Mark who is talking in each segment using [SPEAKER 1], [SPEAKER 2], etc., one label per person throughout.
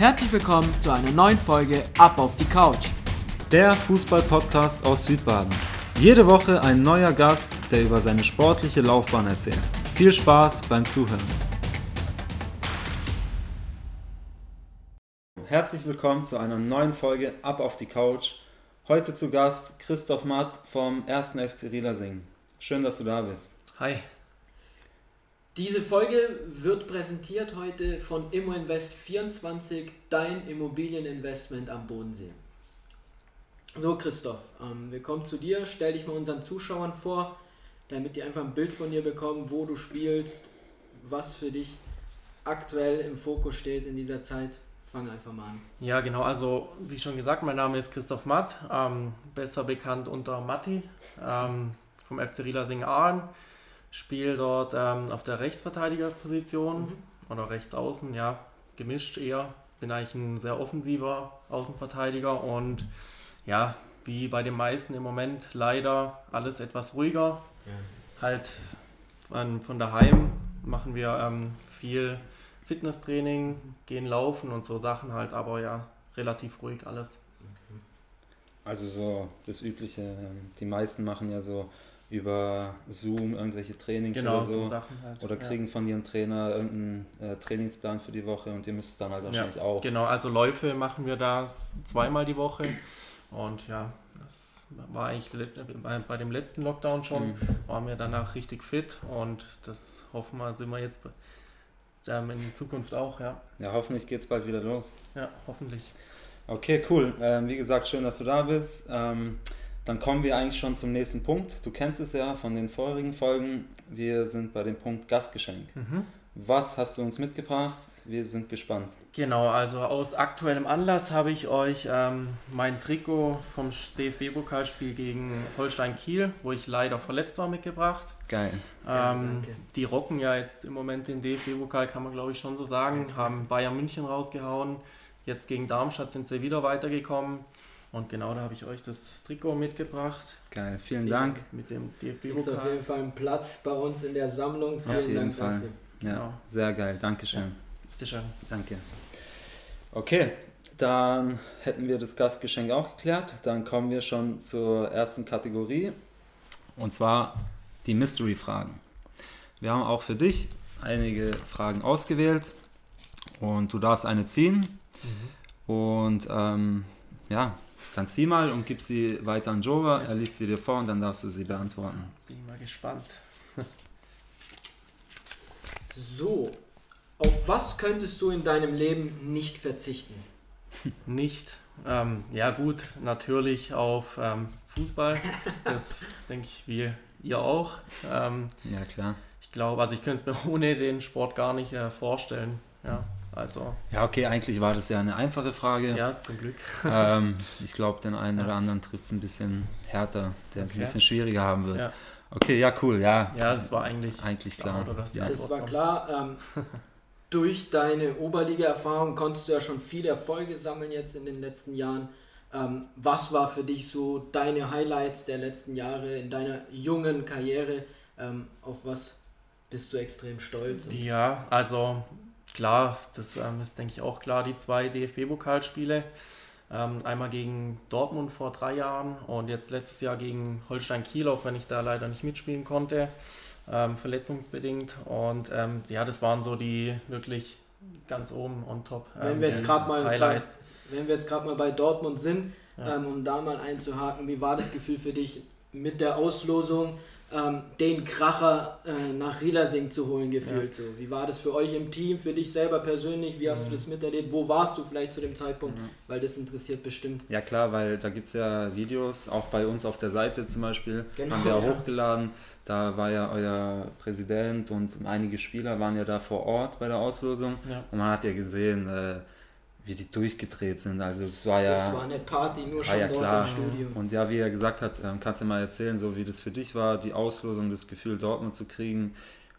[SPEAKER 1] Herzlich willkommen zu einer neuen Folge Ab auf die Couch.
[SPEAKER 2] Der Fußball-Podcast aus Südbaden. Jede Woche ein neuer Gast, der über seine sportliche Laufbahn erzählt. Viel Spaß beim Zuhören. Herzlich willkommen zu einer neuen Folge Ab auf die Couch. Heute zu Gast Christoph Matt vom 1. FC Rielersing. Schön, dass du da bist.
[SPEAKER 1] Hi. Diese Folge wird präsentiert heute von ImmoInvest24, dein Immobilieninvestment am Bodensee. So, Christoph, ähm, wir kommen zu dir. Stell dich mal unseren Zuschauern vor, damit die einfach ein Bild von dir bekommen, wo du spielst, was für dich aktuell im Fokus steht in dieser Zeit. Fang einfach mal an.
[SPEAKER 3] Ja, genau. Also, wie schon gesagt, mein Name ist Christoph Matt, ähm, besser bekannt unter Matti ähm, vom FC Rielersing Aalen spiele dort ähm, auf der Rechtsverteidigerposition mhm. oder Rechtsaußen, ja, gemischt eher. Bin eigentlich ein sehr offensiver Außenverteidiger und ja, wie bei den meisten im Moment leider alles etwas ruhiger. Ja. Halt von, von daheim machen wir ähm, viel Fitnesstraining, gehen laufen und so Sachen halt, aber ja, relativ ruhig alles.
[SPEAKER 2] Also so das Übliche, ähm, die meisten machen ja so über Zoom irgendwelche Trainings genau, oder so. so halt, oder kriegen ja. von ihrem Trainer irgendeinen äh, Trainingsplan für die Woche und ihr müsst es dann halt wahrscheinlich
[SPEAKER 3] ja,
[SPEAKER 2] auch.
[SPEAKER 3] Genau, also Läufe machen wir da zweimal die Woche und ja, das war eigentlich bei dem letzten Lockdown schon, mhm. waren wir danach richtig fit und das hoffen wir, sind wir jetzt in Zukunft auch, ja.
[SPEAKER 2] Ja, hoffentlich geht es bald wieder los.
[SPEAKER 3] Ja, hoffentlich.
[SPEAKER 2] Okay, cool. Ähm, wie gesagt, schön, dass du da bist. Ähm, dann kommen wir eigentlich schon zum nächsten Punkt. Du kennst es ja von den vorherigen Folgen. Wir sind bei dem Punkt Gastgeschenk. Mhm. Was hast du uns mitgebracht? Wir sind gespannt.
[SPEAKER 3] Genau, also aus aktuellem Anlass habe ich euch ähm, mein Trikot vom DFB-Pokalspiel gegen Holstein Kiel, wo ich leider verletzt war, mitgebracht.
[SPEAKER 2] Geil.
[SPEAKER 3] Ähm, ja, die rocken ja jetzt im Moment den DFB-Pokal, kann man glaube ich schon so sagen. Haben Bayern München rausgehauen. Jetzt gegen Darmstadt sind sie wieder weitergekommen. Und genau da habe ich euch das Trikot mitgebracht.
[SPEAKER 2] Geil, vielen Dank.
[SPEAKER 3] Mit dem DFB-Pokal.
[SPEAKER 1] auf jeden Fall einen Platz bei uns in der Sammlung.
[SPEAKER 2] Vielen auf jeden Dank Fall. Dafür. Ja, genau. sehr geil. Dankeschön. Ja,
[SPEAKER 3] bitteschön.
[SPEAKER 2] Danke. Okay, dann hätten wir das Gastgeschenk auch geklärt. Dann kommen wir schon zur ersten Kategorie. Und zwar die Mystery-Fragen. Wir haben auch für dich einige Fragen ausgewählt. Und du darfst eine ziehen. Mhm. Und ähm, ja, dann zieh mal und gib sie weiter an Jova. Er liest sie dir vor und dann darfst du sie beantworten.
[SPEAKER 3] Bin ich mal gespannt.
[SPEAKER 1] so, auf was könntest du in deinem Leben nicht verzichten?
[SPEAKER 3] Nicht. Ähm, ja gut, natürlich auf ähm, Fußball. Das denke ich, wie ihr auch. Ähm,
[SPEAKER 2] ja klar.
[SPEAKER 3] Ich glaube, also ich könnte es mir ohne den Sport gar nicht äh, vorstellen. Ja. Also.
[SPEAKER 2] Ja, okay, eigentlich war das ja eine einfache Frage.
[SPEAKER 3] Ja, zum Glück.
[SPEAKER 2] ähm, ich glaube, den einen oder anderen trifft es ein bisschen härter, der es okay. ein bisschen schwieriger haben wird. Ja. Okay, ja, cool, ja.
[SPEAKER 3] Ja, das war eigentlich,
[SPEAKER 2] eigentlich klar.
[SPEAKER 1] klar ja. Das war klar. Ähm, durch deine Oberliga-Erfahrung konntest du ja schon viele Erfolge sammeln jetzt in den letzten Jahren. Ähm, was war für dich so deine Highlights der letzten Jahre in deiner jungen Karriere? Ähm, auf was bist du extrem stolz?
[SPEAKER 3] Ja, also klar, das ähm, ist, denke ich, auch klar, die zwei DFB-Pokalspiele. Ähm, einmal gegen Dortmund vor drei Jahren und jetzt letztes Jahr gegen Holstein Kiel, auch wenn ich da leider nicht mitspielen konnte, ähm, verletzungsbedingt. Und ähm, ja, das waren so die wirklich ganz oben on top.
[SPEAKER 1] wenn wir jetzt gerade mal Highlights. Bei, wenn wir jetzt gerade mal bei Dortmund sind, ja. Ähm, um da mal einzuhaken, wie war das Gefühl für dich mit der Auslosung? Ähm, den Kracher äh, nach Rielersing zu holen gefühlt. Ja. So. Wie war das für euch im Team, für dich selber persönlich? Wie hast mhm. du das miterlebt? Wo warst du vielleicht zu dem Zeitpunkt? Mhm. Weil das interessiert bestimmt.
[SPEAKER 2] Ja klar, weil da gibt es ja Videos, auch bei uns auf der Seite zum Beispiel, genau, haben wir ja. hochgeladen. Da war ja euer Präsident und einige Spieler waren ja da vor Ort bei der Auslosung. Ja. Und man hat ja gesehen, äh, wie die durchgedreht sind. Also es war ja.
[SPEAKER 1] Das war eine Party, nur schon ja dort klar. im Studio.
[SPEAKER 2] Und ja, wie er gesagt hat, ähm, kannst du mal erzählen, so wie das für dich war, die Auslosung, das Gefühl Dortmund zu kriegen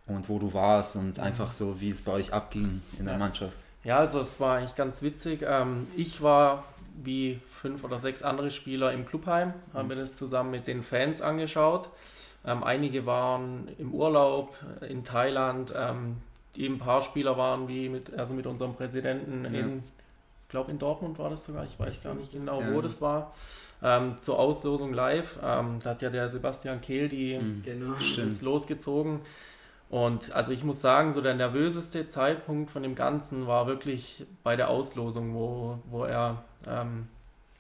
[SPEAKER 2] und wo du warst und mhm. einfach so, wie es bei euch abging in der Mannschaft.
[SPEAKER 3] Ja, also es war eigentlich ganz witzig. Ähm, ich war wie fünf oder sechs andere Spieler im Clubheim, haben mhm. wir das zusammen mit den Fans angeschaut. Ähm, einige waren im Urlaub in Thailand. Ähm, ein paar Spieler waren wie mit, also mit unserem Präsidenten ja. in glaube in Dortmund war das sogar, ich weiß gar nicht genau,
[SPEAKER 2] Ja.
[SPEAKER 3] wo das war. Ähm, zur Auslosung live. Ähm, da hat ja der Sebastian Kehl die
[SPEAKER 2] Mhm.
[SPEAKER 1] Genau.
[SPEAKER 3] Losgezogen. Und also ich muss sagen, so der nervöseste Zeitpunkt von dem Ganzen war wirklich bei der Auslosung, wo, wo er ähm,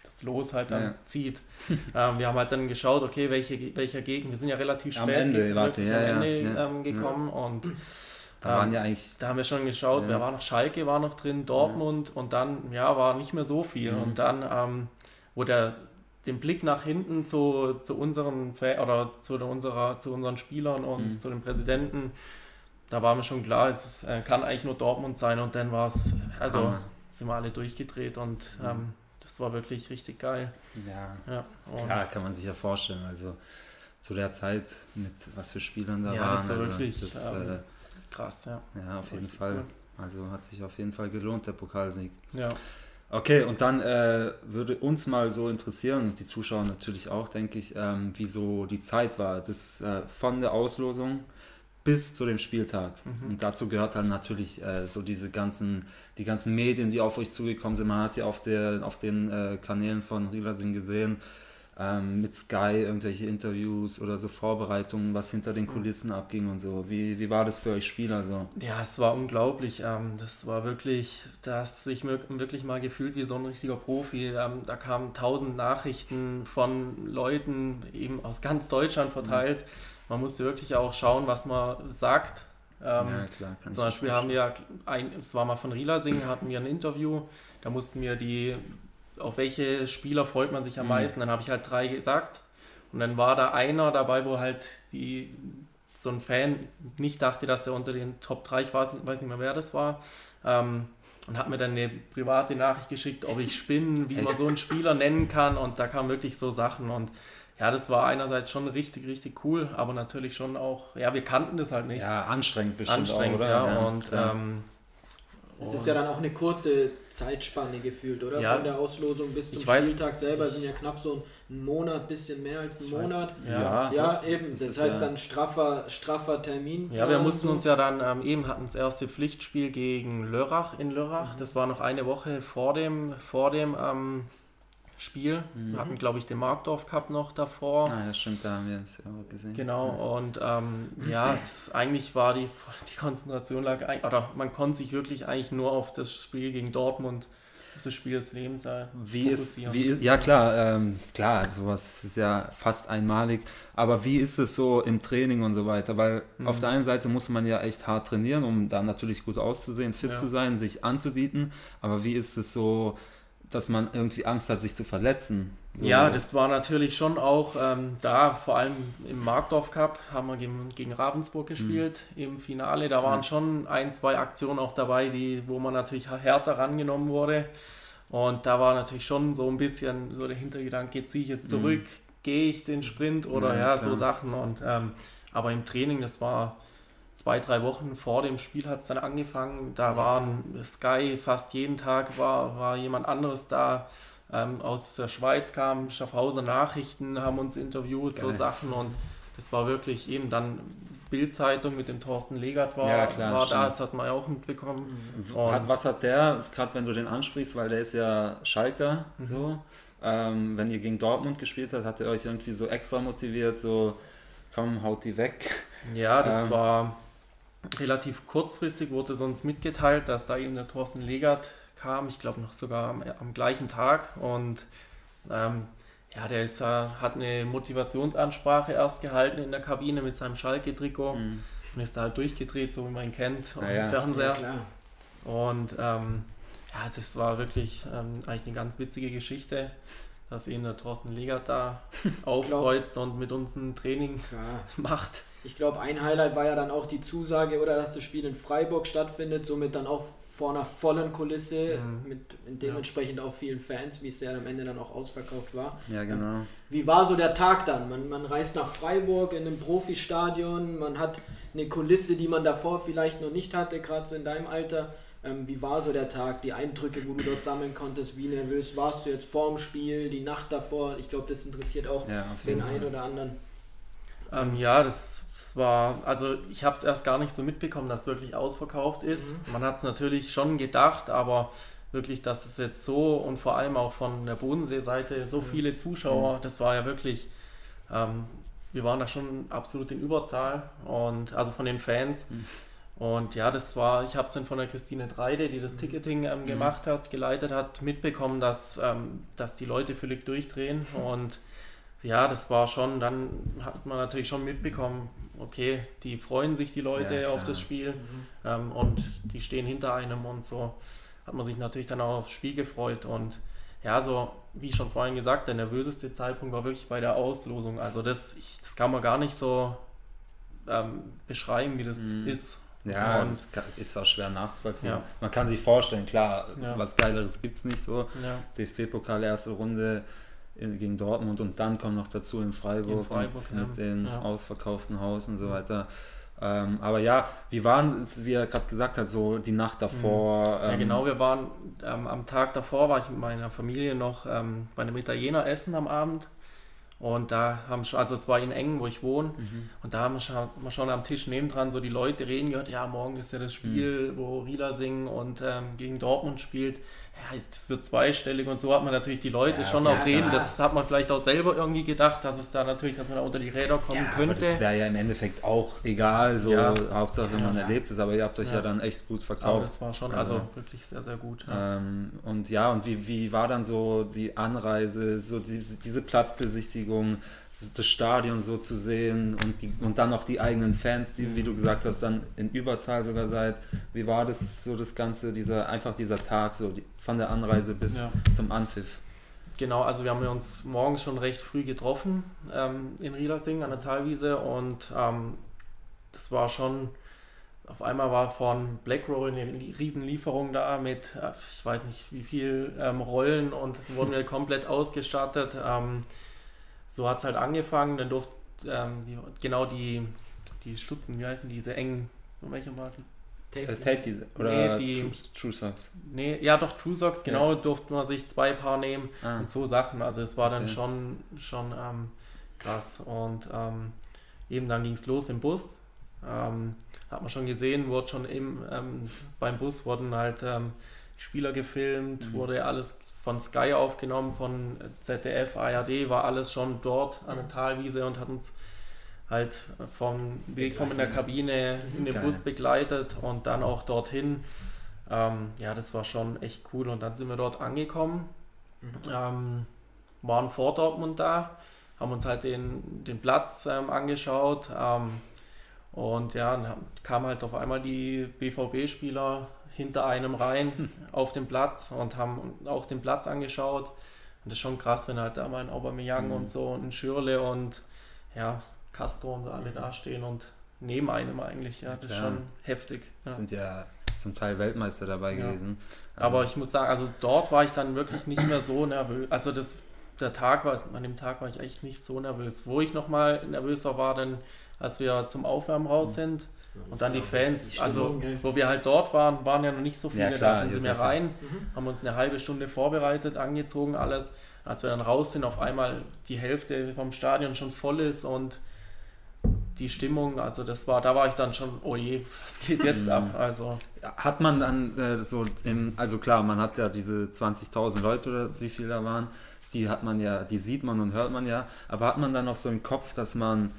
[SPEAKER 3] das Los halt dann
[SPEAKER 2] Ja.
[SPEAKER 3] zieht. ähm, wir haben halt dann geschaut, okay, welche, welcher Gegner, wir sind ja relativ
[SPEAKER 2] Am
[SPEAKER 3] spät
[SPEAKER 2] Ende, warte, ja,
[SPEAKER 3] am
[SPEAKER 2] ja,
[SPEAKER 3] Ende
[SPEAKER 2] ja.
[SPEAKER 3] ähm, gekommen und
[SPEAKER 2] Da
[SPEAKER 3] Ähm,
[SPEAKER 2] waren ja eigentlich.
[SPEAKER 3] da haben wir schon geschaut,
[SPEAKER 2] Ja.
[SPEAKER 3] wer war noch? Schalke war noch drin, Dortmund und dann, ja, war nicht mehr so viel.
[SPEAKER 2] Mhm.
[SPEAKER 3] Und dann, ähm, wo der den Blick nach hinten zu, zu unseren oder zu, unserer, zu unseren Spielern und
[SPEAKER 2] Mhm.
[SPEAKER 3] zu dem Präsidenten, da war mir schon klar, es ist, äh, kann eigentlich nur Dortmund sein und dann war es, also
[SPEAKER 2] Hammer.
[SPEAKER 3] sind wir alle durchgedreht und
[SPEAKER 2] Mhm.
[SPEAKER 3] ähm, das war wirklich richtig geil.
[SPEAKER 2] Ja,
[SPEAKER 3] Ja,
[SPEAKER 2] ja, kann man sich ja vorstellen. Also zu der Zeit mit was für Spielern da
[SPEAKER 3] Ja,
[SPEAKER 2] waren.
[SPEAKER 3] das war
[SPEAKER 2] also,
[SPEAKER 3] wirklich,
[SPEAKER 2] das,
[SPEAKER 3] ähm,
[SPEAKER 2] äh,
[SPEAKER 3] krass, ja.
[SPEAKER 2] ja, auf jeden Fall.
[SPEAKER 3] cool.
[SPEAKER 2] Also hat sich auf jeden Fall gelohnt, der Pokalsieg.
[SPEAKER 3] Ja.
[SPEAKER 2] Okay, und dann äh, würde uns mal so interessieren, und die Zuschauer natürlich auch, denke ich, ähm, wie so die Zeit war, das äh, von der Auslosung bis zu dem Spieltag.
[SPEAKER 3] Mhm.
[SPEAKER 2] Und dazu gehört dann natürlich äh, so diese ganzen, die ganzen Medien, die auf euch zugekommen sind. Man hat ja auf, der, auf den äh, Kanälen von Rilasing gesehen, ähm, mit Sky irgendwelche Interviews oder so Vorbereitungen, was hinter den Kulissen abging und so. Wie, wie war das für euch Spieler so?
[SPEAKER 3] Ja, es war unglaublich. Ähm, das war wirklich, da hast du dich wirklich mal gefühlt wie so ein richtiger Profi. Ähm, da kamen tausend Nachrichten von Leuten eben aus ganz Deutschland verteilt. Man musste wirklich auch schauen, was man sagt. Ähm,
[SPEAKER 2] ja, klar.
[SPEAKER 3] zum Beispiel haben wir, ein, es war mal von Rilasing, hatten wir ein Interview, da mussten wir die, auf welche Spieler freut man sich am
[SPEAKER 2] Mhm.
[SPEAKER 3] meisten, dann habe ich halt drei gesagt und dann war da einer dabei, wo halt die, so ein Fan nicht dachte, dass er unter den Top 3, ich weiß, weiß nicht mehr wer das war, ähm, und hat mir dann eine private Nachricht geschickt, ob ich spinne, wie man
[SPEAKER 2] Echt?
[SPEAKER 3] so einen Spieler nennen kann und da kamen wirklich so Sachen und ja, das war einerseits schon richtig, richtig cool, aber natürlich schon auch, ja, wir kannten das halt nicht
[SPEAKER 2] Ja, anstrengend bestimmt
[SPEAKER 3] anstrengend,
[SPEAKER 2] auch, oder?
[SPEAKER 3] ja. Und
[SPEAKER 2] klar.
[SPEAKER 3] ähm,
[SPEAKER 1] Es
[SPEAKER 3] und-
[SPEAKER 1] ist ja dann auch eine kurze Zeitspanne gefühlt, oder?
[SPEAKER 3] Ja.
[SPEAKER 1] Von der Auslosung bis zum
[SPEAKER 3] weiß-
[SPEAKER 1] Spieltag selber sind ja knapp so ein Monat, bisschen mehr als ein
[SPEAKER 3] Ich weiß-
[SPEAKER 1] Monat.
[SPEAKER 3] ja.
[SPEAKER 1] Ja,
[SPEAKER 2] doch.
[SPEAKER 1] eben.
[SPEAKER 2] Das
[SPEAKER 1] Das, heißt
[SPEAKER 2] ja-
[SPEAKER 1] dann straffer, straffer Termin.
[SPEAKER 3] Ja, wir mussten
[SPEAKER 1] so.
[SPEAKER 3] uns ja dann ähm, eben hatten das erste Pflichtspiel gegen Lörrach in Lörrach. Das war noch eine Woche vor dem, vor dem ähm, Spiel.
[SPEAKER 2] Mhm.
[SPEAKER 3] Wir hatten, glaube ich, den Markdorf Cup noch davor.
[SPEAKER 2] Ah, ja, stimmt, da haben wir es ja auch gesehen.
[SPEAKER 3] Genau, und ähm, ja, es, eigentlich war die, die Konzentration lag, oder man konnte sich wirklich eigentlich nur auf das Spiel gegen Dortmund, das Spiel des Lebens da
[SPEAKER 2] Wie ist, wie ist, ja klar, ähm, klar, sowas ist ja fast einmalig, aber wie ist es so im Training und so weiter? Weil
[SPEAKER 3] Mhm.
[SPEAKER 2] auf der einen Seite muss man ja echt hart trainieren, um da natürlich gut auszusehen, fit
[SPEAKER 3] Ja.
[SPEAKER 2] zu sein, sich anzubieten, aber wie ist es so, dass man irgendwie Angst hat, sich zu verletzen? So,
[SPEAKER 3] Ja, das war natürlich schon auch ähm, da, vor allem im Markdorf Cup haben wir gegen, gegen Ravensburg gespielt im Finale. Da waren
[SPEAKER 2] Ja.
[SPEAKER 3] schon ein, zwei Aktionen auch dabei, die, wo man natürlich härter rangenommen wurde. Und da war natürlich schon so ein bisschen so der Hintergedanke, ziehe ich jetzt zurück, gehe ich den Sprint oder
[SPEAKER 2] Ja,
[SPEAKER 3] ja, so Sachen. Und ähm, aber im Training, das war zwei, drei Wochen vor dem Spiel hat es dann angefangen. Da waren Sky fast jeden Tag war, war jemand anderes da. Ähm, aus der Schweiz kamen Schaffhauser Nachrichten, haben uns interviewt, so
[SPEAKER 2] Geil.
[SPEAKER 3] Sachen und das war wirklich eben dann Bildzeitung mit dem Thorsten Legert war,
[SPEAKER 2] Ja, klar,
[SPEAKER 3] war da, das hat man ja auch mitbekommen. Und-
[SPEAKER 2] was hat der, gerade wenn du den ansprichst, weil der ist ja Schalker,
[SPEAKER 3] Mhm.
[SPEAKER 2] so, ähm, wenn ihr gegen Dortmund gespielt habt, hat er euch irgendwie so extra motiviert, so, komm, haut die weg.
[SPEAKER 3] Ja, das
[SPEAKER 2] Ähm.
[SPEAKER 3] war relativ kurzfristig, wurde sonst mitgeteilt, dass da eben der Thorsten Legert kam, ich glaube noch sogar am, am gleichen Tag und ähm, ja, der ist, äh, hat eine Motivationsansprache erst gehalten in der Kabine mit seinem Schalke-Trikot
[SPEAKER 2] Mhm.
[SPEAKER 3] und ist da halt durchgedreht, so wie man ihn kennt, auf
[SPEAKER 2] Ja,
[SPEAKER 3] dem
[SPEAKER 2] ja.
[SPEAKER 1] Ja,
[SPEAKER 3] Fernseher.
[SPEAKER 1] klar.
[SPEAKER 3] Und ähm, ja, das war wirklich ähm, eigentlich eine ganz witzige Geschichte, dass eben der Thorsten Legert da aufkreuzt und mit uns ein Training
[SPEAKER 1] Ja.
[SPEAKER 3] macht.
[SPEAKER 1] Ich glaube, ein Highlight war ja dann auch die Zusage, oder dass das Spiel in Freiburg stattfindet, somit dann auch vor einer vollen Kulisse
[SPEAKER 3] Mhm.
[SPEAKER 1] mit dementsprechend auch vielen Fans, wie es ja am Ende dann auch ausverkauft war.
[SPEAKER 2] Ja, genau.
[SPEAKER 1] Wie war so der Tag dann? Man, man reist nach Freiburg in einem Profistadion, man hat eine Kulisse, die man davor vielleicht noch nicht hatte, gerade so in deinem Alter. Ähm, wie war so der Tag, die Eindrücke, wo du dort sammeln konntest? Wie nervös warst du jetzt vorm Spiel, die Nacht davor? Ich glaube, das interessiert auch
[SPEAKER 2] Ja, auf
[SPEAKER 1] den einen oder anderen.
[SPEAKER 3] Ähm, ja, das, das war, also ich habe es erst gar nicht so mitbekommen, dass es wirklich ausverkauft ist.
[SPEAKER 1] Mhm.
[SPEAKER 3] Man hat es natürlich schon gedacht, aber wirklich, dass es jetzt so und vor allem auch von der Bodenseeseite so viele Zuschauer, das war ja wirklich, ähm, wir waren da schon absolut in Überzahl und also von den Fans.
[SPEAKER 2] Mhm.
[SPEAKER 3] Und ja, das war, ich habe es dann von der Christine Dreide, die das Ticketing ähm, gemacht hat, geleitet hat, mitbekommen, dass, ähm, dass die Leute völlig durchdrehen. Und ja, das war schon, dann hat man natürlich schon mitbekommen, okay, die freuen sich die Leute
[SPEAKER 2] Ja,
[SPEAKER 3] auf das Spiel
[SPEAKER 1] Mhm.
[SPEAKER 3] ähm, und die stehen hinter einem und so hat man sich natürlich dann auch aufs Spiel gefreut. Und ja, so wie schon vorhin gesagt, der nervöseste Zeitpunkt war wirklich bei der Auslosung. Also das, ich, das kann man gar nicht so ähm, beschreiben, wie das
[SPEAKER 2] Mhm.
[SPEAKER 3] ist.
[SPEAKER 2] Ja, es ist, ist auch schwer nachzuvollziehen.
[SPEAKER 3] Ja.
[SPEAKER 2] Man kann sich vorstellen, klar,
[SPEAKER 3] Ja.
[SPEAKER 2] was Geileres gibt es nicht so.
[SPEAKER 3] Ja.
[SPEAKER 2] DFB-Pokal erste Runde in, gegen Dortmund und dann kommt noch dazu in Freiburg,
[SPEAKER 3] In Freiburg,
[SPEAKER 2] mit, mit dem ausverkauften Haus und so weiter. Ähm, aber ja, wie waren wie er gerade gesagt hat, so die Nacht davor?
[SPEAKER 3] Ja,
[SPEAKER 2] ähm,
[SPEAKER 3] genau, wir waren ähm, am Tag davor, war ich mit meiner Familie noch ähm, bei einem Italiener essen am Abend. Und da haben schon, also es war in Engen, wo ich wohne,
[SPEAKER 2] Mhm.
[SPEAKER 3] und da haben wir schon, haben wir schon am Tisch nebendran so die Leute reden gehört, ja, morgen ist ja das Spiel, wo Rila singen und ähm, gegen Dortmund spielt. Ja, das wird zweistellig und so hat man natürlich die Leute
[SPEAKER 2] Ja,
[SPEAKER 3] schon
[SPEAKER 2] ja,
[SPEAKER 3] auch reden. Das hat man vielleicht auch selber irgendwie gedacht, dass es da natürlich, dass man da unter die Räder kommen
[SPEAKER 2] aber
[SPEAKER 3] könnte.
[SPEAKER 2] das wäre ja im Endeffekt auch egal, so. Hauptsache man erlebt es, aber ihr habt euch ja, dann echt gut
[SPEAKER 3] Aber
[SPEAKER 2] verkauft.
[SPEAKER 3] das war schon,
[SPEAKER 2] Also-
[SPEAKER 3] also, wirklich sehr, sehr gut.
[SPEAKER 2] Ähm, und ja, und wie, wie war dann so die Anreise, so diese, diese Platzbesichtigung, das, das Stadion so zu sehen und, die, und dann noch die eigenen Fans, die, wie du gesagt hast, dann in Überzahl sogar seid. Wie war das so das Ganze, dieser, einfach dieser Tag, so die, von der Anreise bis
[SPEAKER 3] Ja.
[SPEAKER 2] zum Anpfiff?
[SPEAKER 3] Genau, also wir haben uns morgens schon recht früh getroffen ähm, in Rielersing an der Talwiese und ähm, das war schon, auf einmal war von Blackroll eine Lie- Riesenlieferung da mit, äh, ich weiß nicht wie viel ähm, Rollen und wurden wir komplett ausgestattet. Ähm, so hat es halt angefangen, dann durfte ähm, die, genau die, die Stutzen, wie heißen diese engen, welche war die?
[SPEAKER 2] Äh, Tape diese, oder
[SPEAKER 3] Nee, die-
[SPEAKER 2] True, True Socks?
[SPEAKER 3] Nee, ja doch, True Socks, genau, durfte man sich zwei Paar nehmen.
[SPEAKER 2] Ah,
[SPEAKER 3] und so Sachen. Also es war dann
[SPEAKER 2] Okay.
[SPEAKER 3] schon, schon ähm, krass. Und ähm, eben dann ging es los im Bus. Ähm, hat man schon gesehen, wurde schon im, ähm, beim Bus wurden halt ähm, Spieler gefilmt,
[SPEAKER 2] Mhm.
[SPEAKER 3] wurde alles von Sky aufgenommen, von ZDF, ARD, war alles schon dort an der Talwiese und hat uns halt vom Willkommen in der Kabine in den
[SPEAKER 2] Geil.
[SPEAKER 3] Bus begleitet und dann auch dorthin. Ähm, ja, das war schon echt cool und dann sind wir dort angekommen ähm, waren vor Dortmund da, haben uns halt den, den Platz ähm, angeschaut ähm, und ja, dann kamen halt auf einmal die BVB-Spieler hinter einem rein auf den Platz und haben auch den Platz angeschaut und das ist schon krass, wenn halt da mal ein Aubameyang
[SPEAKER 2] Mhm.
[SPEAKER 3] und so und ein Schürle und ja, Castro und alle
[SPEAKER 1] Mhm.
[SPEAKER 3] dastehen und neben einem eigentlich, ja, das ist
[SPEAKER 2] Klar.
[SPEAKER 3] schon heftig. Ja.
[SPEAKER 2] sind ja zum Teil Weltmeister dabei
[SPEAKER 3] Ja.
[SPEAKER 2] gewesen.
[SPEAKER 3] Aber ich muss sagen, also dort war ich dann wirklich nicht mehr so nervös. Also das, der Tag war, an dem Tag war ich echt nicht so nervös. Wo ich nochmal nervöser war, dann, als wir zum Aufwärmen
[SPEAKER 2] Mhm.
[SPEAKER 3] raus sind und dann die Fans, also wo wir halt dort waren, waren ja noch nicht so viele,
[SPEAKER 2] Ja, klar,
[SPEAKER 3] da sind wir rein,
[SPEAKER 1] Mhm.
[SPEAKER 3] haben uns eine halbe Stunde vorbereitet, angezogen, alles. Als wir dann raus sind, auf einmal die Hälfte vom Stadion schon voll ist und die Stimmung, also das war, da war ich dann schon, oh je, was geht jetzt
[SPEAKER 2] Mhm.
[SPEAKER 3] ab? Also
[SPEAKER 2] Hat man dann äh, so im, also klar, man hat ja diese 20.000 Leute oder wie viele da waren, die hat man ja, die sieht man und hört man ja, aber hat man dann noch so im Kopf, dass man,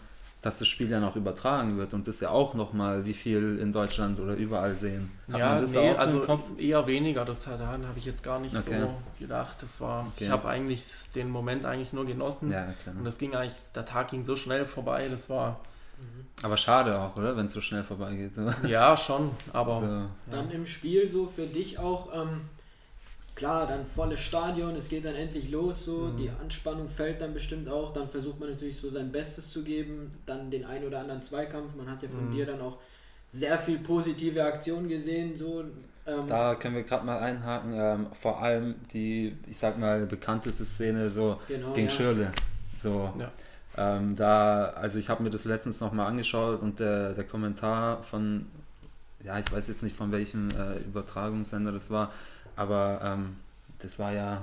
[SPEAKER 2] dass das Spiel ja noch übertragen wird und das ja auch nochmal, wie viel in Deutschland oder überall sehen. Hat
[SPEAKER 3] ja,
[SPEAKER 2] man das
[SPEAKER 3] nee,
[SPEAKER 2] auch so
[SPEAKER 3] also
[SPEAKER 2] Kopf?
[SPEAKER 3] eher weniger. Das daran habe ich jetzt gar nicht
[SPEAKER 2] Okay.
[SPEAKER 3] so gedacht. Das war,
[SPEAKER 2] Okay.
[SPEAKER 3] ich habe eigentlich den Moment eigentlich nur genossen.
[SPEAKER 2] Ja, klar.
[SPEAKER 3] Und das ging eigentlich, der Tag ging so schnell vorbei. Das war,
[SPEAKER 2] Aber schade auch, oder? Wenn es so schnell vorbeigeht. So.
[SPEAKER 3] ja, schon, aber
[SPEAKER 2] So.
[SPEAKER 1] Dann im Spiel so für dich auch, ähm, klar, dann volles Stadion, es geht dann endlich los, so,
[SPEAKER 3] Mhm.
[SPEAKER 1] die Anspannung fällt dann bestimmt auch, dann versucht man natürlich so sein Bestes zu geben, dann den ein oder anderen Zweikampf, man hat ja von
[SPEAKER 3] Mhm.
[SPEAKER 1] dir dann auch sehr viel positive Aktionen gesehen, so. Ähm,
[SPEAKER 2] Da können wir gerade mal einhaken. Ähm, vor allem die, ich sag mal, bekannteste Szene so
[SPEAKER 1] genau,
[SPEAKER 2] gegen
[SPEAKER 1] ja.
[SPEAKER 2] Schirle. So.
[SPEAKER 3] Ja.
[SPEAKER 2] Ähm, da, also ich habe mir das letztens nochmal angeschaut und der, der Kommentar von, ja, ich weiß jetzt nicht von welchem äh, Übertragungssender das war, aber ähm, das war ja.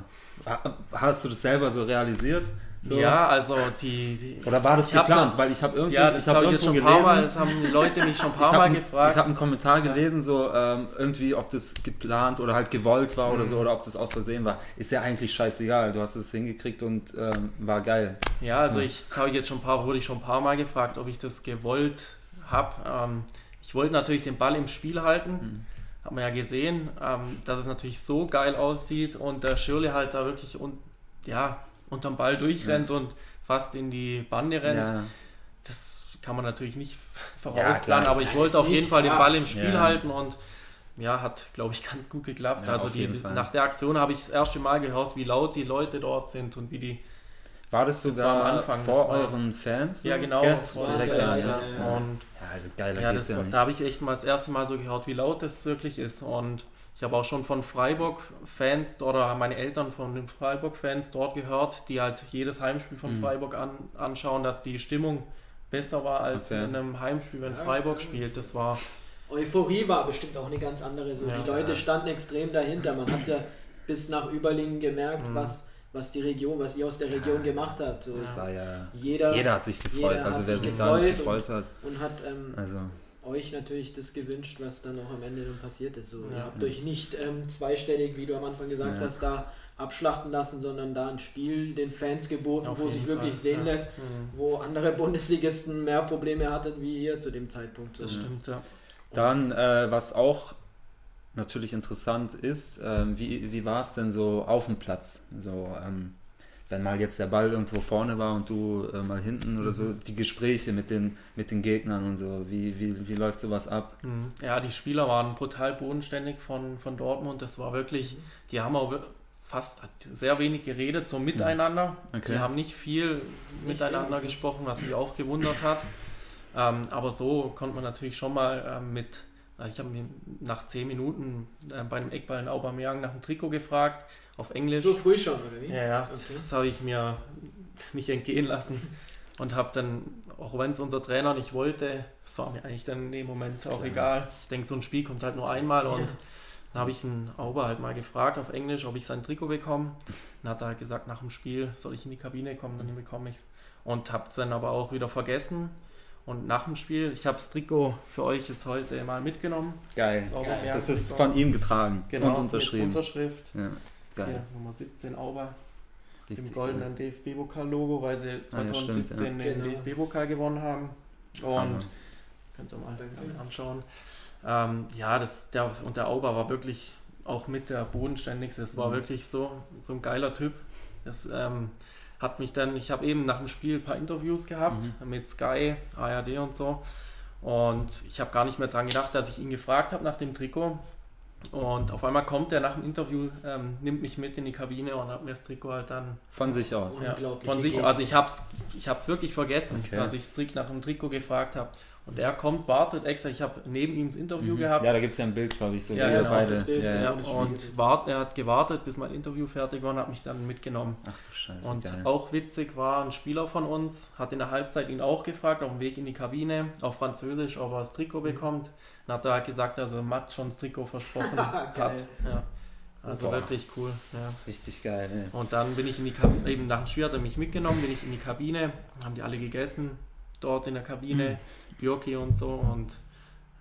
[SPEAKER 2] Hast du das selber so realisiert? So?
[SPEAKER 3] Ja, also die, die
[SPEAKER 2] Oder war das geplant? Weil ich habe irgendwie,
[SPEAKER 3] ja, das
[SPEAKER 2] ich habe
[SPEAKER 3] hab
[SPEAKER 2] irgendwo
[SPEAKER 3] schon ein
[SPEAKER 2] gelesen.
[SPEAKER 3] paar Mal, das haben die Leute mich schon ein paar
[SPEAKER 2] ich
[SPEAKER 3] Mal
[SPEAKER 2] hab,
[SPEAKER 3] gefragt.
[SPEAKER 2] Ich habe einen Kommentar gelesen, so ähm, irgendwie, ob das geplant oder halt gewollt war oder
[SPEAKER 3] Mhm.
[SPEAKER 2] so, oder ob das aus Versehen war. Ist ja eigentlich scheißegal. Du hast es hingekriegt und ähm, war geil.
[SPEAKER 3] Ja, also ich, das habe ich jetzt schon ein paar, wurde ich schon ein paar Mal gefragt, ob ich das gewollt habe. Ähm, ich wollte natürlich den Ball im Spiel halten.
[SPEAKER 2] Mhm.
[SPEAKER 3] Hat man ja gesehen, ähm, dass es natürlich so geil aussieht und der Schirle halt da wirklich un, ja, unterm Ball durchrennt und fast in die Bande rennt.
[SPEAKER 2] Ja,
[SPEAKER 3] Das kann man natürlich nicht
[SPEAKER 2] Ja,
[SPEAKER 3] vorausplanen, aber ich wollte auf jeden Fall den
[SPEAKER 1] klar.
[SPEAKER 3] Ball im Spiel
[SPEAKER 2] Ja.
[SPEAKER 3] halten und ja, hat, glaube ich, ganz gut geklappt.
[SPEAKER 2] Ja,
[SPEAKER 3] also die, nach der Aktion habe ich das erste Mal gehört, wie laut die Leute dort sind und wie die
[SPEAKER 2] war das
[SPEAKER 3] Das
[SPEAKER 2] sogar
[SPEAKER 3] war am Anfang,
[SPEAKER 2] vor
[SPEAKER 3] das war-
[SPEAKER 2] euren Fans?
[SPEAKER 3] Ja, genau. Vor
[SPEAKER 2] Direkt ja.
[SPEAKER 3] ja. Und
[SPEAKER 2] Ja, also geiler
[SPEAKER 3] ja, das,
[SPEAKER 2] ja
[SPEAKER 3] da habe ich echt mal das erste Mal so gehört, wie laut das wirklich ist. Und ich habe auch schon von Freiburg-Fans oder meine Eltern von den Freiburg-Fans dort gehört, die halt jedes Heimspiel von
[SPEAKER 2] Mhm.
[SPEAKER 3] Freiburg an, anschauen, dass die Stimmung besser war als
[SPEAKER 2] Okay.
[SPEAKER 3] in einem Heimspiel, wenn Freiburg spielt. Das war
[SPEAKER 1] Euphorie war bestimmt auch eine ganz andere. So,
[SPEAKER 3] Ja.
[SPEAKER 1] die Leute standen extrem dahinter. Man hat es ja bis nach Überlingen gemerkt,
[SPEAKER 3] Mhm.
[SPEAKER 1] was, was die Region, was ihr aus der Region gemacht habt. So,
[SPEAKER 2] Das war ja.
[SPEAKER 1] jeder,
[SPEAKER 2] Jeder hat sich gefreut,
[SPEAKER 1] jeder
[SPEAKER 2] also
[SPEAKER 1] hat
[SPEAKER 2] wer
[SPEAKER 1] sich
[SPEAKER 2] sich da nicht
[SPEAKER 1] gefreut
[SPEAKER 2] gefreut hat.
[SPEAKER 1] und hat ähm,
[SPEAKER 2] Also,
[SPEAKER 1] euch natürlich das gewünscht, was dann auch am Ende dann passiert ist. So, ihr
[SPEAKER 3] Ja.
[SPEAKER 1] habt euch nicht ähm, zweistellig, wie du am Anfang gesagt
[SPEAKER 2] Ja.
[SPEAKER 1] hast, da abschlachten lassen, sondern da ein Spiel den Fans geboten,
[SPEAKER 3] Auf
[SPEAKER 1] wo sich wirklich
[SPEAKER 3] Fall,
[SPEAKER 1] sehen
[SPEAKER 3] ja.
[SPEAKER 1] lässt,
[SPEAKER 3] Mhm.
[SPEAKER 1] wo andere Bundesligisten mehr Probleme hatten wie ihr zu dem Zeitpunkt. So.
[SPEAKER 3] das stimmt, ja.
[SPEAKER 2] Dann, äh, was auch natürlich interessant ist, ähm, wie, wie war es denn so auf dem Platz? So, ähm, wenn mal jetzt der Ball irgendwo vorne war und du äh, mal hinten oder so, die Gespräche mit den, mit den Gegnern und so, wie, wie, wie läuft sowas ab?
[SPEAKER 3] Mhm. Ja, die Spieler waren brutal bodenständig von, von Dortmund. Das war wirklich, die haben auch fast sehr wenig geredet, so miteinander.
[SPEAKER 2] Okay.
[SPEAKER 3] Die haben nicht viel miteinander
[SPEAKER 1] viel.
[SPEAKER 3] gesprochen, was mich auch gewundert hat. Ähm, aber so konnte man natürlich schon mal ähm, mit, ich habe mir nach zehn Minuten äh, bei einem Eckball in Aubameyang nach dem Trikot gefragt, auf Englisch.
[SPEAKER 1] So früh schon, oder wie?
[SPEAKER 3] Ja, ja,
[SPEAKER 1] Okay.
[SPEAKER 3] das habe ich mir nicht entgehen lassen und habe dann, auch wenn es unser Trainer nicht wollte, das war mir eigentlich dann in dem Moment auch
[SPEAKER 2] Klar.
[SPEAKER 3] egal. Ich denke, so ein Spiel kommt halt nur einmal und
[SPEAKER 1] Ja.
[SPEAKER 3] dann habe ich einen Auber halt mal gefragt auf Englisch, ob ich sein Trikot bekomme. Dann hat er halt gesagt, nach dem Spiel soll ich in die Kabine kommen, dann bekomme ich es. Und habe es dann aber auch wieder vergessen. Und nach dem Spiel, ich habe das Trikot für euch jetzt heute mal mitgenommen.
[SPEAKER 2] Geil.
[SPEAKER 3] Das
[SPEAKER 1] Geil.
[SPEAKER 2] Das ist von ihm getragen
[SPEAKER 3] genau,
[SPEAKER 2] und unterschrieben.
[SPEAKER 3] Mit Unterschrift.
[SPEAKER 2] ja, geil.
[SPEAKER 3] Hier, Nummer 17 Auber.
[SPEAKER 2] Richtig
[SPEAKER 3] Im goldenen DFB-Pokal-Logo, weil sie
[SPEAKER 2] Ah, ja,
[SPEAKER 3] 2017
[SPEAKER 2] stimmt, ja.
[SPEAKER 3] den
[SPEAKER 1] Genau.
[SPEAKER 3] DFB-Pokal gewonnen haben.
[SPEAKER 2] Hammer.
[SPEAKER 3] Und könnt ihr mal anschauen. Ähm, ja, das, der, und der Auber war wirklich auch mit der bodenständigste. Es war
[SPEAKER 2] Mhm.
[SPEAKER 3] wirklich so, so ein geiler Typ. Das ähm, hat mich dann, ich habe eben nach dem Spiel ein paar Interviews gehabt
[SPEAKER 2] Mhm.
[SPEAKER 3] mit Sky, ARD und so. Und ich habe gar nicht mehr dran gedacht, dass ich ihn gefragt habe nach dem Trikot. Und auf einmal kommt er nach dem Interview, ähm, nimmt mich mit in die Kabine und hat mir das Trikot halt dann
[SPEAKER 2] Von sich aus.
[SPEAKER 3] ja, von sich.
[SPEAKER 1] Geste.
[SPEAKER 3] Also ich habe es ich hab's wirklich vergessen,
[SPEAKER 2] Okay.
[SPEAKER 3] dass ich Strick nach dem Trikot gefragt habe. Und er kommt, wartet extra. Ich habe neben ihm das Interview
[SPEAKER 2] Mhm.
[SPEAKER 3] gehabt.
[SPEAKER 2] Ja, da gibt es ja ein Bild, glaube ich, so
[SPEAKER 3] Ja, genau,
[SPEAKER 2] beide.
[SPEAKER 1] das Bild,
[SPEAKER 2] ja,
[SPEAKER 3] Ja,
[SPEAKER 1] das
[SPEAKER 3] und wart, er hat gewartet, bis mein Interview fertig war und hat mich dann mitgenommen.
[SPEAKER 2] Ach du Scheiße,
[SPEAKER 3] Und
[SPEAKER 2] geil.
[SPEAKER 3] auch witzig war ein Spieler von uns, hat in der Halbzeit ihn auch gefragt, auf dem Weg in die Kabine, auf Französisch, ob er das Trikot bekommt. Dann hat er halt gesagt, dass er Matt schon das Trikot versprochen hat. Ja. Also
[SPEAKER 2] Boah.
[SPEAKER 3] wirklich cool. Ja.
[SPEAKER 2] Richtig geil, ey.
[SPEAKER 3] Und dann bin ich in die Kabine, eben nach dem Spiel hat er mich mitgenommen, bin ich in die Kabine, haben die alle gegessen, dort in der Kabine, Björki und so und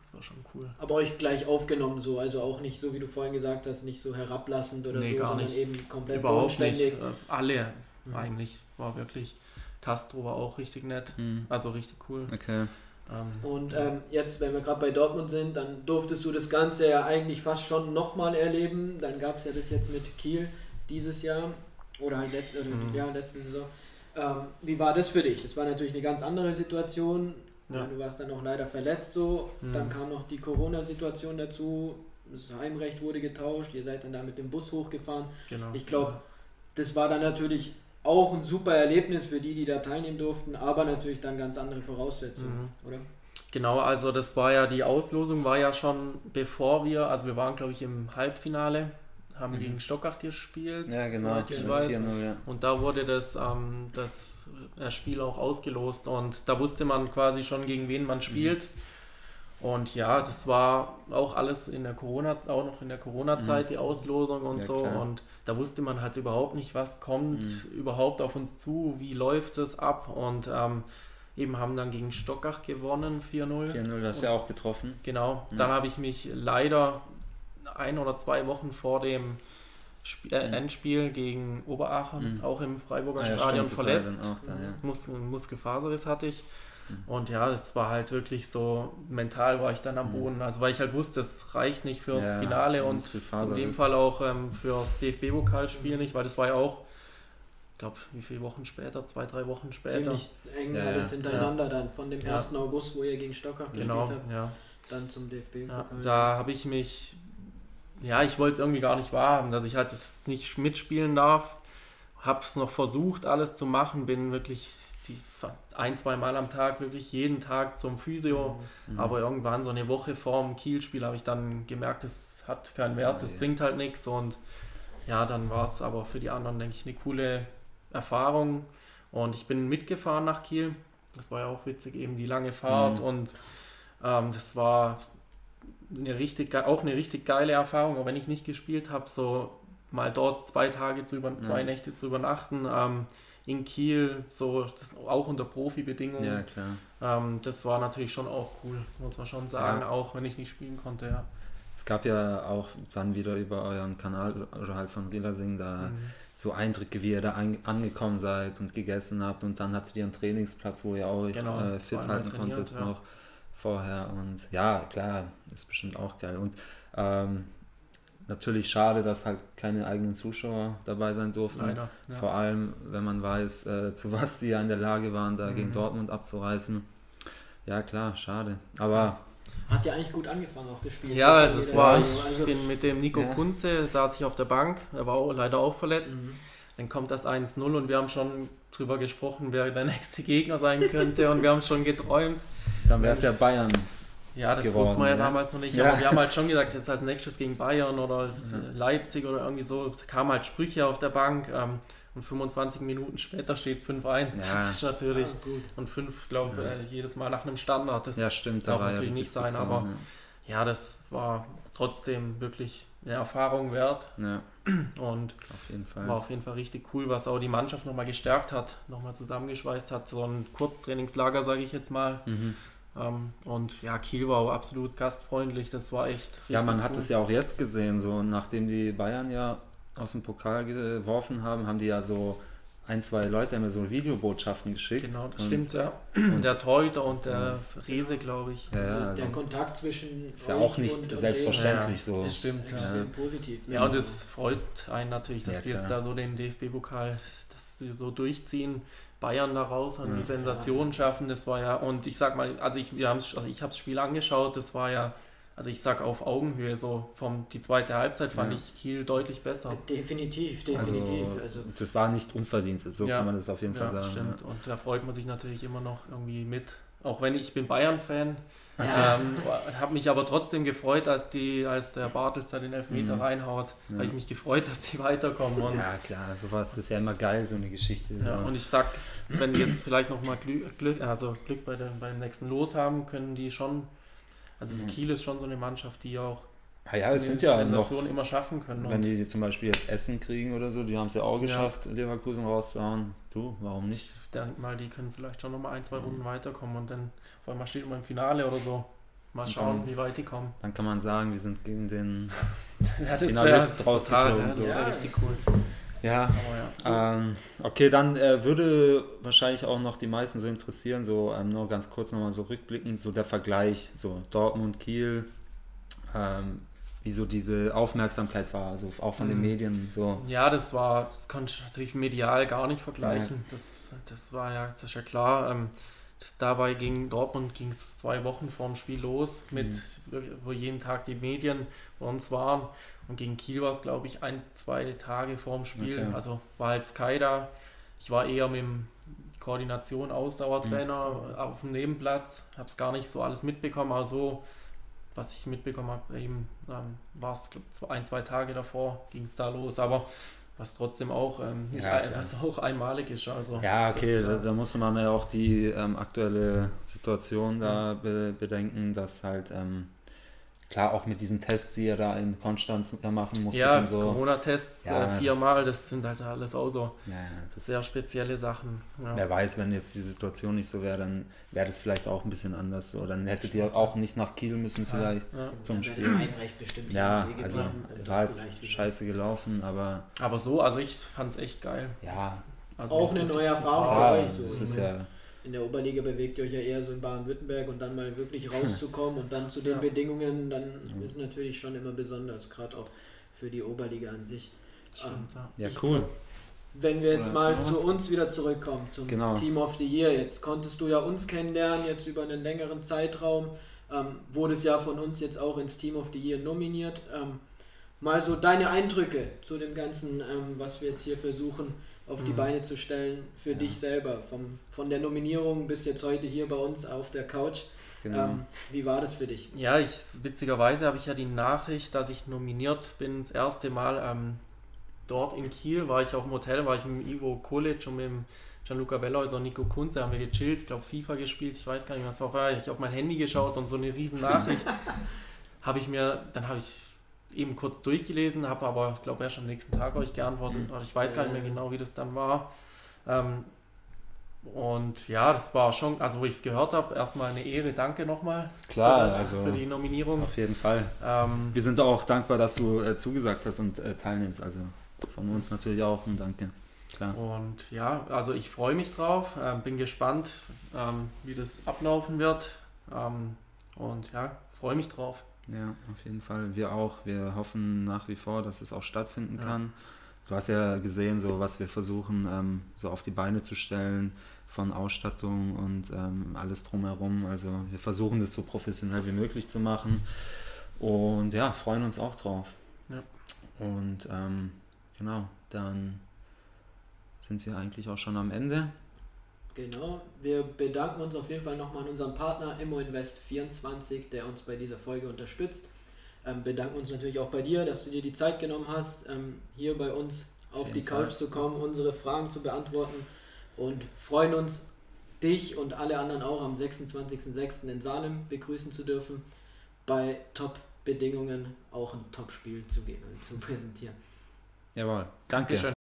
[SPEAKER 3] das war schon cool.
[SPEAKER 1] Aber euch gleich aufgenommen so, also auch nicht so, wie du vorhin gesagt hast, nicht so herablassend oder
[SPEAKER 3] Nee,
[SPEAKER 1] so,
[SPEAKER 3] gar
[SPEAKER 1] sondern
[SPEAKER 3] nicht.
[SPEAKER 1] eben komplett
[SPEAKER 3] Überhaupt nicht. Äh, Alle
[SPEAKER 1] Mhm.
[SPEAKER 3] eigentlich, war wirklich, Castro war auch richtig nett,
[SPEAKER 2] Hm.
[SPEAKER 3] also richtig cool.
[SPEAKER 2] Okay.
[SPEAKER 3] Ähm,
[SPEAKER 1] Und ähm, jetzt, wenn wir gerade bei Dortmund sind, dann durftest du das Ganze ja eigentlich fast schon nochmal erleben. Dann gab es ja das jetzt mit Kiel dieses Jahr oder halt letzte, oder
[SPEAKER 3] Mhm.
[SPEAKER 1] ja, letzte Saison. Ähm, wie war das für dich? Das war natürlich eine ganz andere Situation.
[SPEAKER 3] Ja.
[SPEAKER 1] Du warst dann auch leider verletzt so.
[SPEAKER 3] Mhm.
[SPEAKER 1] Dann kam noch die Corona-Situation dazu. Das Heimrecht wurde getauscht. Ihr seid dann da mit dem Bus hochgefahren.
[SPEAKER 3] genau.
[SPEAKER 1] Ich glaube, das war dann natürlich auch ein super Erlebnis für die, die da teilnehmen durften, aber natürlich dann ganz andere Voraussetzungen, oder?
[SPEAKER 3] Genau, also das war ja, die Auslosung war ja schon bevor wir, also wir waren glaube ich im Halbfinale, haben
[SPEAKER 2] Mhm.
[SPEAKER 3] gegen Stockach gespielt,
[SPEAKER 2] Ja, genau.
[SPEAKER 3] ich weiß.
[SPEAKER 2] 4-0, ja.
[SPEAKER 3] Und da wurde das, ähm, das äh, Spiel auch ausgelost und da wusste man quasi schon, gegen wen man spielt. Und ja, das war auch alles in der Corona, auch noch in der Corona-Zeit,
[SPEAKER 2] Mhm.
[SPEAKER 3] die Auslosung und
[SPEAKER 2] Ja,
[SPEAKER 3] so.
[SPEAKER 2] klar.
[SPEAKER 3] Und da wusste man halt überhaupt nicht, was kommt
[SPEAKER 2] Mhm.
[SPEAKER 3] überhaupt auf uns zu, wie läuft es ab. Und ähm, eben haben dann gegen Stockach gewonnen, 4-0.
[SPEAKER 2] 4-0, das ist ja auch getroffen.
[SPEAKER 3] Genau.
[SPEAKER 2] Mhm.
[SPEAKER 3] Dann habe ich mich leider ein oder zwei Wochen vor dem Sp äh,
[SPEAKER 2] Mhm.
[SPEAKER 3] Endspiel gegen Oberachen,
[SPEAKER 2] Mhm.
[SPEAKER 3] auch im Freiburger
[SPEAKER 2] Ah ja,
[SPEAKER 3] Stadion
[SPEAKER 2] stimmt, das
[SPEAKER 3] verletzt.
[SPEAKER 2] da, ja.
[SPEAKER 3] Mus Muskelfaserriss hatte ich.
[SPEAKER 2] Mhm.
[SPEAKER 3] Und ja, das war halt wirklich so, mental war ich dann am
[SPEAKER 2] Mhm.
[SPEAKER 3] Boden. Also weil ich halt wusste, es reicht nicht fürs
[SPEAKER 2] Ja,
[SPEAKER 3] Finale und in dem Fall auch ähm, fürs DFB-Pokalspiel nicht, weil das war ja auch, ich glaube, wie viele Wochen später, zwei, drei Wochen später.
[SPEAKER 1] Ziemlich eng
[SPEAKER 2] Ja,
[SPEAKER 1] alles
[SPEAKER 2] ja.
[SPEAKER 1] hintereinander dann, von dem
[SPEAKER 3] Ja.
[SPEAKER 1] 1. August, wo ihr gegen Stockach
[SPEAKER 3] Genau,
[SPEAKER 1] gespielt habt,
[SPEAKER 3] ja.
[SPEAKER 1] dann zum DFB.
[SPEAKER 3] ja. Da habe ich mich, ja, ich wollte es irgendwie gar nicht wahrhaben, dass ich halt das nicht mitspielen darf. Habe es noch versucht, alles zu machen, bin wirklich die ein, zwei Mal am Tag, wirklich jeden Tag zum Physio.
[SPEAKER 2] Mhm.
[SPEAKER 3] Aber irgendwann so eine Woche vor dem Kielspiel habe ich dann gemerkt, das hat keinen Wert, das
[SPEAKER 2] Ja.
[SPEAKER 3] bringt halt nichts. Und ja, dann war es aber für die anderen, denke ich, eine coole Erfahrung. Und ich bin mitgefahren nach Kiel. Das war ja auch witzig, eben die lange Fahrt.
[SPEAKER 2] Mhm.
[SPEAKER 3] Und ähm, das war eine richtig, auch eine richtig geile Erfahrung, auch wenn ich nicht gespielt habe, so mal dort zwei Tage zu über, zwei
[SPEAKER 2] Ja.
[SPEAKER 3] Nächte zu übernachten. Ähm, in Kiel, so auch unter Profibedingungen.
[SPEAKER 2] Ja, klar.
[SPEAKER 3] Ähm, das war natürlich schon auch cool, muss man schon sagen,
[SPEAKER 2] Ja.
[SPEAKER 3] auch wenn ich nicht spielen konnte, ja.
[SPEAKER 2] Es gab ja auch dann wieder über euren Kanal oder halt von Rielersing da
[SPEAKER 3] Mhm.
[SPEAKER 2] so Eindrücke, wie ihr da ein, angekommen seid und gegessen habt und dann hattet ihr einen Trainingsplatz, wo ihr auch
[SPEAKER 3] Genau,
[SPEAKER 2] äh, fit halten konntet
[SPEAKER 3] ja.
[SPEAKER 2] noch vorher und ja, klar, ist bestimmt auch geil und ähm, natürlich schade, dass halt keine eigenen Zuschauer dabei sein durften.
[SPEAKER 3] Leider. Ja.
[SPEAKER 2] Vor allem, wenn man weiß, äh, zu was die ja in der Lage waren, da gegen
[SPEAKER 3] Mhm.
[SPEAKER 2] Dortmund abzureißen. Ja, klar, schade. Aber
[SPEAKER 1] Hat ja eigentlich gut angefangen, auch das Spiel.
[SPEAKER 3] Ja, also es war, ich
[SPEAKER 1] Also,
[SPEAKER 3] bin mit dem Nico
[SPEAKER 2] Ja.
[SPEAKER 3] Kunze, saß ich auf der Bank, er war auch, leider auch verletzt.
[SPEAKER 1] Mhm.
[SPEAKER 3] Dann kommt das 1-0 und wir haben schon drüber gesprochen, wer der nächste Gegner sein könnte und wir haben schon geträumt.
[SPEAKER 2] dann wäre es ja Bayern.
[SPEAKER 3] Ja, das
[SPEAKER 2] geworden,
[SPEAKER 3] wusste man ja,
[SPEAKER 2] ja.
[SPEAKER 3] damals noch nicht,
[SPEAKER 2] Ja.
[SPEAKER 3] aber wir haben halt schon gesagt, jetzt als nächstes gegen Bayern oder es ist
[SPEAKER 2] Ja.
[SPEAKER 3] Leipzig oder irgendwie so, da kamen halt Sprüche auf der Bank ähm, und 25 Minuten später steht es 5-1.
[SPEAKER 2] Ja.
[SPEAKER 3] Das ist natürlich,
[SPEAKER 1] Ja, gut.
[SPEAKER 3] und 5, glaube
[SPEAKER 2] Ja.
[SPEAKER 3] äh, jedes Mal nach einem Standard. Das,
[SPEAKER 2] Ja, stimmt.
[SPEAKER 3] darf
[SPEAKER 2] ja
[SPEAKER 3] natürlich nicht sein, aber- ja, das war trotzdem wirklich eine Erfahrung wert
[SPEAKER 2] Ja,
[SPEAKER 3] und
[SPEAKER 2] auf
[SPEAKER 3] war auf jeden Fall richtig cool, was auch die Mannschaft nochmal gestärkt hat, nochmal zusammengeschweißt hat. So ein Kurztrainingslager, sage ich jetzt mal.
[SPEAKER 2] Mhm.
[SPEAKER 3] Ähm, und ja, Kiel war auch absolut gastfreundlich, das war echt richtig
[SPEAKER 2] Ja, man hat
[SPEAKER 3] cool.
[SPEAKER 2] es ja auch jetzt gesehen, so nachdem die Bayern ja aus dem Pokal geworfen haben, haben die ja so ein, zwei Leute haben mir so Videobotschaften geschickt.
[SPEAKER 3] Genau, das stimmt, ja.
[SPEAKER 2] und-
[SPEAKER 3] der Torhüter und der
[SPEAKER 2] Das
[SPEAKER 3] Rese, glaube ich.
[SPEAKER 2] Ja, ja,
[SPEAKER 1] Also der Kontakt zwischen
[SPEAKER 2] ist ja auch nicht selbstverständlich
[SPEAKER 3] Ja,
[SPEAKER 2] so.
[SPEAKER 3] das stimmt,
[SPEAKER 1] denen
[SPEAKER 3] ja.
[SPEAKER 1] positiv.
[SPEAKER 3] Ja, und es freut einen natürlich, dass
[SPEAKER 2] Ja,
[SPEAKER 3] die jetzt da so den DFB-Pokal, dass sie so durchziehen, Bayern da raus und
[SPEAKER 2] Ja.
[SPEAKER 3] die Sensation schaffen. Das war ja, und ich sag mal, also ich, wir haben's, also ich habe das Spiel angeschaut, das war ja, also ich sag auf Augenhöhe, so vom die zweite Halbzeit fand
[SPEAKER 2] Ja.
[SPEAKER 3] ich Kiel deutlich besser.
[SPEAKER 1] Definitiv,
[SPEAKER 2] Also,
[SPEAKER 1] definitiv. Also,
[SPEAKER 2] das war nicht unverdient, so
[SPEAKER 3] Ja.
[SPEAKER 2] kann man das auf jeden Fall
[SPEAKER 3] Ja,
[SPEAKER 2] sagen.
[SPEAKER 3] stimmt. Und da freut man sich natürlich immer noch irgendwie mit. Auch wenn ich bin Bayern-Fan,
[SPEAKER 1] Ja.
[SPEAKER 3] ähm, habe mich aber trotzdem gefreut, als die, als der Bartels da den Elfmeter
[SPEAKER 2] Mhm.
[SPEAKER 3] reinhaut,
[SPEAKER 2] Ja.
[SPEAKER 3] habe ich mich gefreut, dass die weiterkommen. Und,
[SPEAKER 2] Ja, klar, sowas ist ja immer geil, so eine Geschichte. So.
[SPEAKER 3] ja, und ich sag, wenn die jetzt vielleicht nochmal Glück, Glück, also Glück bei dem, beim nächsten Los haben, können die schon, also
[SPEAKER 2] Mhm.
[SPEAKER 3] Kiel ist schon so eine Mannschaft, die auch
[SPEAKER 2] Ah ja, es sind ja noch,
[SPEAKER 3] immer schaffen können.
[SPEAKER 2] wenn die zum Beispiel jetzt Essen kriegen oder so, die haben es ja auch geschafft, Leverkusen rauszuhauen. Du, warum nicht?
[SPEAKER 3] ich denke mal, die können vielleicht schon nochmal ein, zwei
[SPEAKER 2] Mhm.
[SPEAKER 3] Runden weiterkommen und dann auf einmal steht man im Finale oder so. Mal schauen,
[SPEAKER 2] dann-
[SPEAKER 3] wie weit die kommen.
[SPEAKER 2] Dann kann man sagen, wir sind gegen den
[SPEAKER 3] Ja,
[SPEAKER 2] Finalist rausgeflogen,
[SPEAKER 3] Ja, das
[SPEAKER 2] so.
[SPEAKER 3] wäre
[SPEAKER 1] Ja.
[SPEAKER 3] richtig cool.
[SPEAKER 2] Ja,
[SPEAKER 3] Aber ja.
[SPEAKER 2] Ähm, okay, dann äh, würde wahrscheinlich auch noch die meisten so interessieren, so ähm, nur ganz kurz nochmal so rückblickend, so der Vergleich, so Dortmund, Kiel, ähm, wie so diese Aufmerksamkeit war, also auch von den
[SPEAKER 3] Mhm.
[SPEAKER 2] Medien, so.
[SPEAKER 3] Ja, das war, das konnte ich natürlich medial gar nicht vergleichen. Das, das war ja, das ist ja klar. Das, dabei ging Dortmund ging es zwei Wochen vorm Spiel los, mit wo jeden Tag die Medien bei uns waren. Und gegen Kiel war es, glaube ich, ein, zwei Tage vorm Spiel.
[SPEAKER 2] Okay.
[SPEAKER 3] Also war halt Sky da. Ich war eher mit dem Koordination, Ausdauertrainer auf dem Nebenplatz, habe es gar nicht so alles mitbekommen, aber so, was ich mitbekommen habe, eben ähm, war es glaub, zwei- ein, zwei Tage davor, ging es da los. Aber was trotzdem auch, ähm,
[SPEAKER 2] Ja,
[SPEAKER 3] ein, was auch einmalig ist. Also,
[SPEAKER 2] Ja, okay,
[SPEAKER 3] das,
[SPEAKER 2] da,
[SPEAKER 3] äh,
[SPEAKER 2] da muss man ja auch die ähm, aktuelle Situation da be bedenken, dass halt, ähm, klar, auch mit diesen Tests, die ihr da in Konstanz ja machen musstet
[SPEAKER 3] Ja,
[SPEAKER 2] und so.
[SPEAKER 3] Corona-Tests
[SPEAKER 2] Ja,
[SPEAKER 3] äh,
[SPEAKER 2] das-
[SPEAKER 3] viermal, das sind halt alles auch so
[SPEAKER 2] Ja, ja, das
[SPEAKER 3] sehr spezielle Sachen. Ja.
[SPEAKER 2] Wer weiß, wenn jetzt die Situation nicht so wäre, dann wäre das vielleicht auch ein bisschen anders so. Dann hättet ihr auch nicht nach Kiel müssen vielleicht
[SPEAKER 3] Ja.
[SPEAKER 2] zum Spiel.
[SPEAKER 1] das
[SPEAKER 2] Ja, also war halt scheiße gelaufen, aber
[SPEAKER 3] Aber so, also ich fand es echt geil.
[SPEAKER 2] ja,
[SPEAKER 3] Also
[SPEAKER 1] Auch eine neue Erfahrung
[SPEAKER 2] klar,
[SPEAKER 1] für euch. So.
[SPEAKER 2] das ist ja,
[SPEAKER 1] In der Oberliga bewegt ihr euch ja eher so in Baden-Württemberg und dann mal wirklich rauszukommen und dann zu den
[SPEAKER 3] Ja.
[SPEAKER 1] Bedingungen, dann ist natürlich schon immer besonders, gerade auch für die Oberliga an sich.
[SPEAKER 3] Stimmt, ja.
[SPEAKER 2] ja
[SPEAKER 1] Ich
[SPEAKER 2] cool.
[SPEAKER 1] Wenn wir jetzt mal zu uns wieder zurückkommen, zum
[SPEAKER 2] Genau.
[SPEAKER 1] Team of the Year. Jetzt konntest du ja uns kennenlernen, jetzt über einen längeren Zeitraum. Ähm, wurdest ja von uns jetzt auch ins Team of the Year nominiert. Ähm, mal so deine Eindrücke zu dem Ganzen, ähm, was wir jetzt hier versuchen auf die
[SPEAKER 3] Mhm.
[SPEAKER 1] Beine zu stellen, für
[SPEAKER 2] Ja.
[SPEAKER 1] dich selber. Vom, von der Nominierung bis jetzt heute hier bei uns auf der Couch.
[SPEAKER 2] Genau.
[SPEAKER 1] Ähm, wie war das für dich?
[SPEAKER 3] Ja, ich, witzigerweise habe ich ja die Nachricht, dass ich nominiert bin, das erste Mal ähm, dort in Kiel, war ich auf dem Hotel, war ich mit dem Ivo Kolic und mit dem Gianluca Bellhäuser und Nico Kunze, haben wir gechillt, ich glaube FIFA gespielt, ich weiß gar nicht, was war, ich auf mein Handy geschaut und so eine riesen Nachricht habe ich mir, dann habe ich eben kurz durchgelesen, habe aber, ich glaube, erst am nächsten Tag euch geantwortet,
[SPEAKER 2] Mhm.
[SPEAKER 3] ich weiß gar nicht mehr genau, wie das dann war. Ähm, und ja, das war schon, also wo ich es gehört habe, erstmal eine Ehre, danke nochmal
[SPEAKER 2] Klar,
[SPEAKER 3] für, das,
[SPEAKER 2] also
[SPEAKER 3] für die Nominierung.
[SPEAKER 2] auf jeden Fall.
[SPEAKER 3] Ähm,
[SPEAKER 2] Wir sind auch dankbar, dass du äh, zugesagt hast und äh, teilnimmst. Also von uns natürlich auch ein Danke. Klar.
[SPEAKER 3] und ja, also ich freue mich drauf, ähm, bin gespannt, ähm, wie das ablaufen wird. Ähm, und ja, freue mich drauf.
[SPEAKER 2] Ja, auf jeden Fall. Wir auch. Wir hoffen nach wie vor, dass es auch stattfinden
[SPEAKER 3] Ja.
[SPEAKER 2] kann. Du hast ja gesehen, so was wir versuchen, ähm, so auf die Beine zu stellen von Ausstattung und ähm, alles drumherum. Also wir versuchen das so professionell wie möglich zu machen und ja, freuen uns auch drauf.
[SPEAKER 3] Ja.
[SPEAKER 2] Und ähm, genau, dann sind wir eigentlich auch schon am Ende.
[SPEAKER 1] Genau, wir bedanken uns auf jeden Fall nochmal an unseren Partner ImmoInvest24, der uns bei dieser Folge unterstützt. Ähm, bedanken uns natürlich auch bei dir, dass du dir die Zeit genommen hast, ähm, hier bei uns
[SPEAKER 2] auf
[SPEAKER 1] die
[SPEAKER 2] jeden
[SPEAKER 1] Couch
[SPEAKER 2] Fall.
[SPEAKER 1] zu kommen, unsere Fragen zu beantworten und freuen uns, dich und alle anderen auch am 26.06. in Salem begrüßen zu dürfen, bei Top-Bedingungen auch ein Top-Spiel zu, geben, zu präsentieren.
[SPEAKER 2] Jawohl, danke.
[SPEAKER 3] Dankeschön.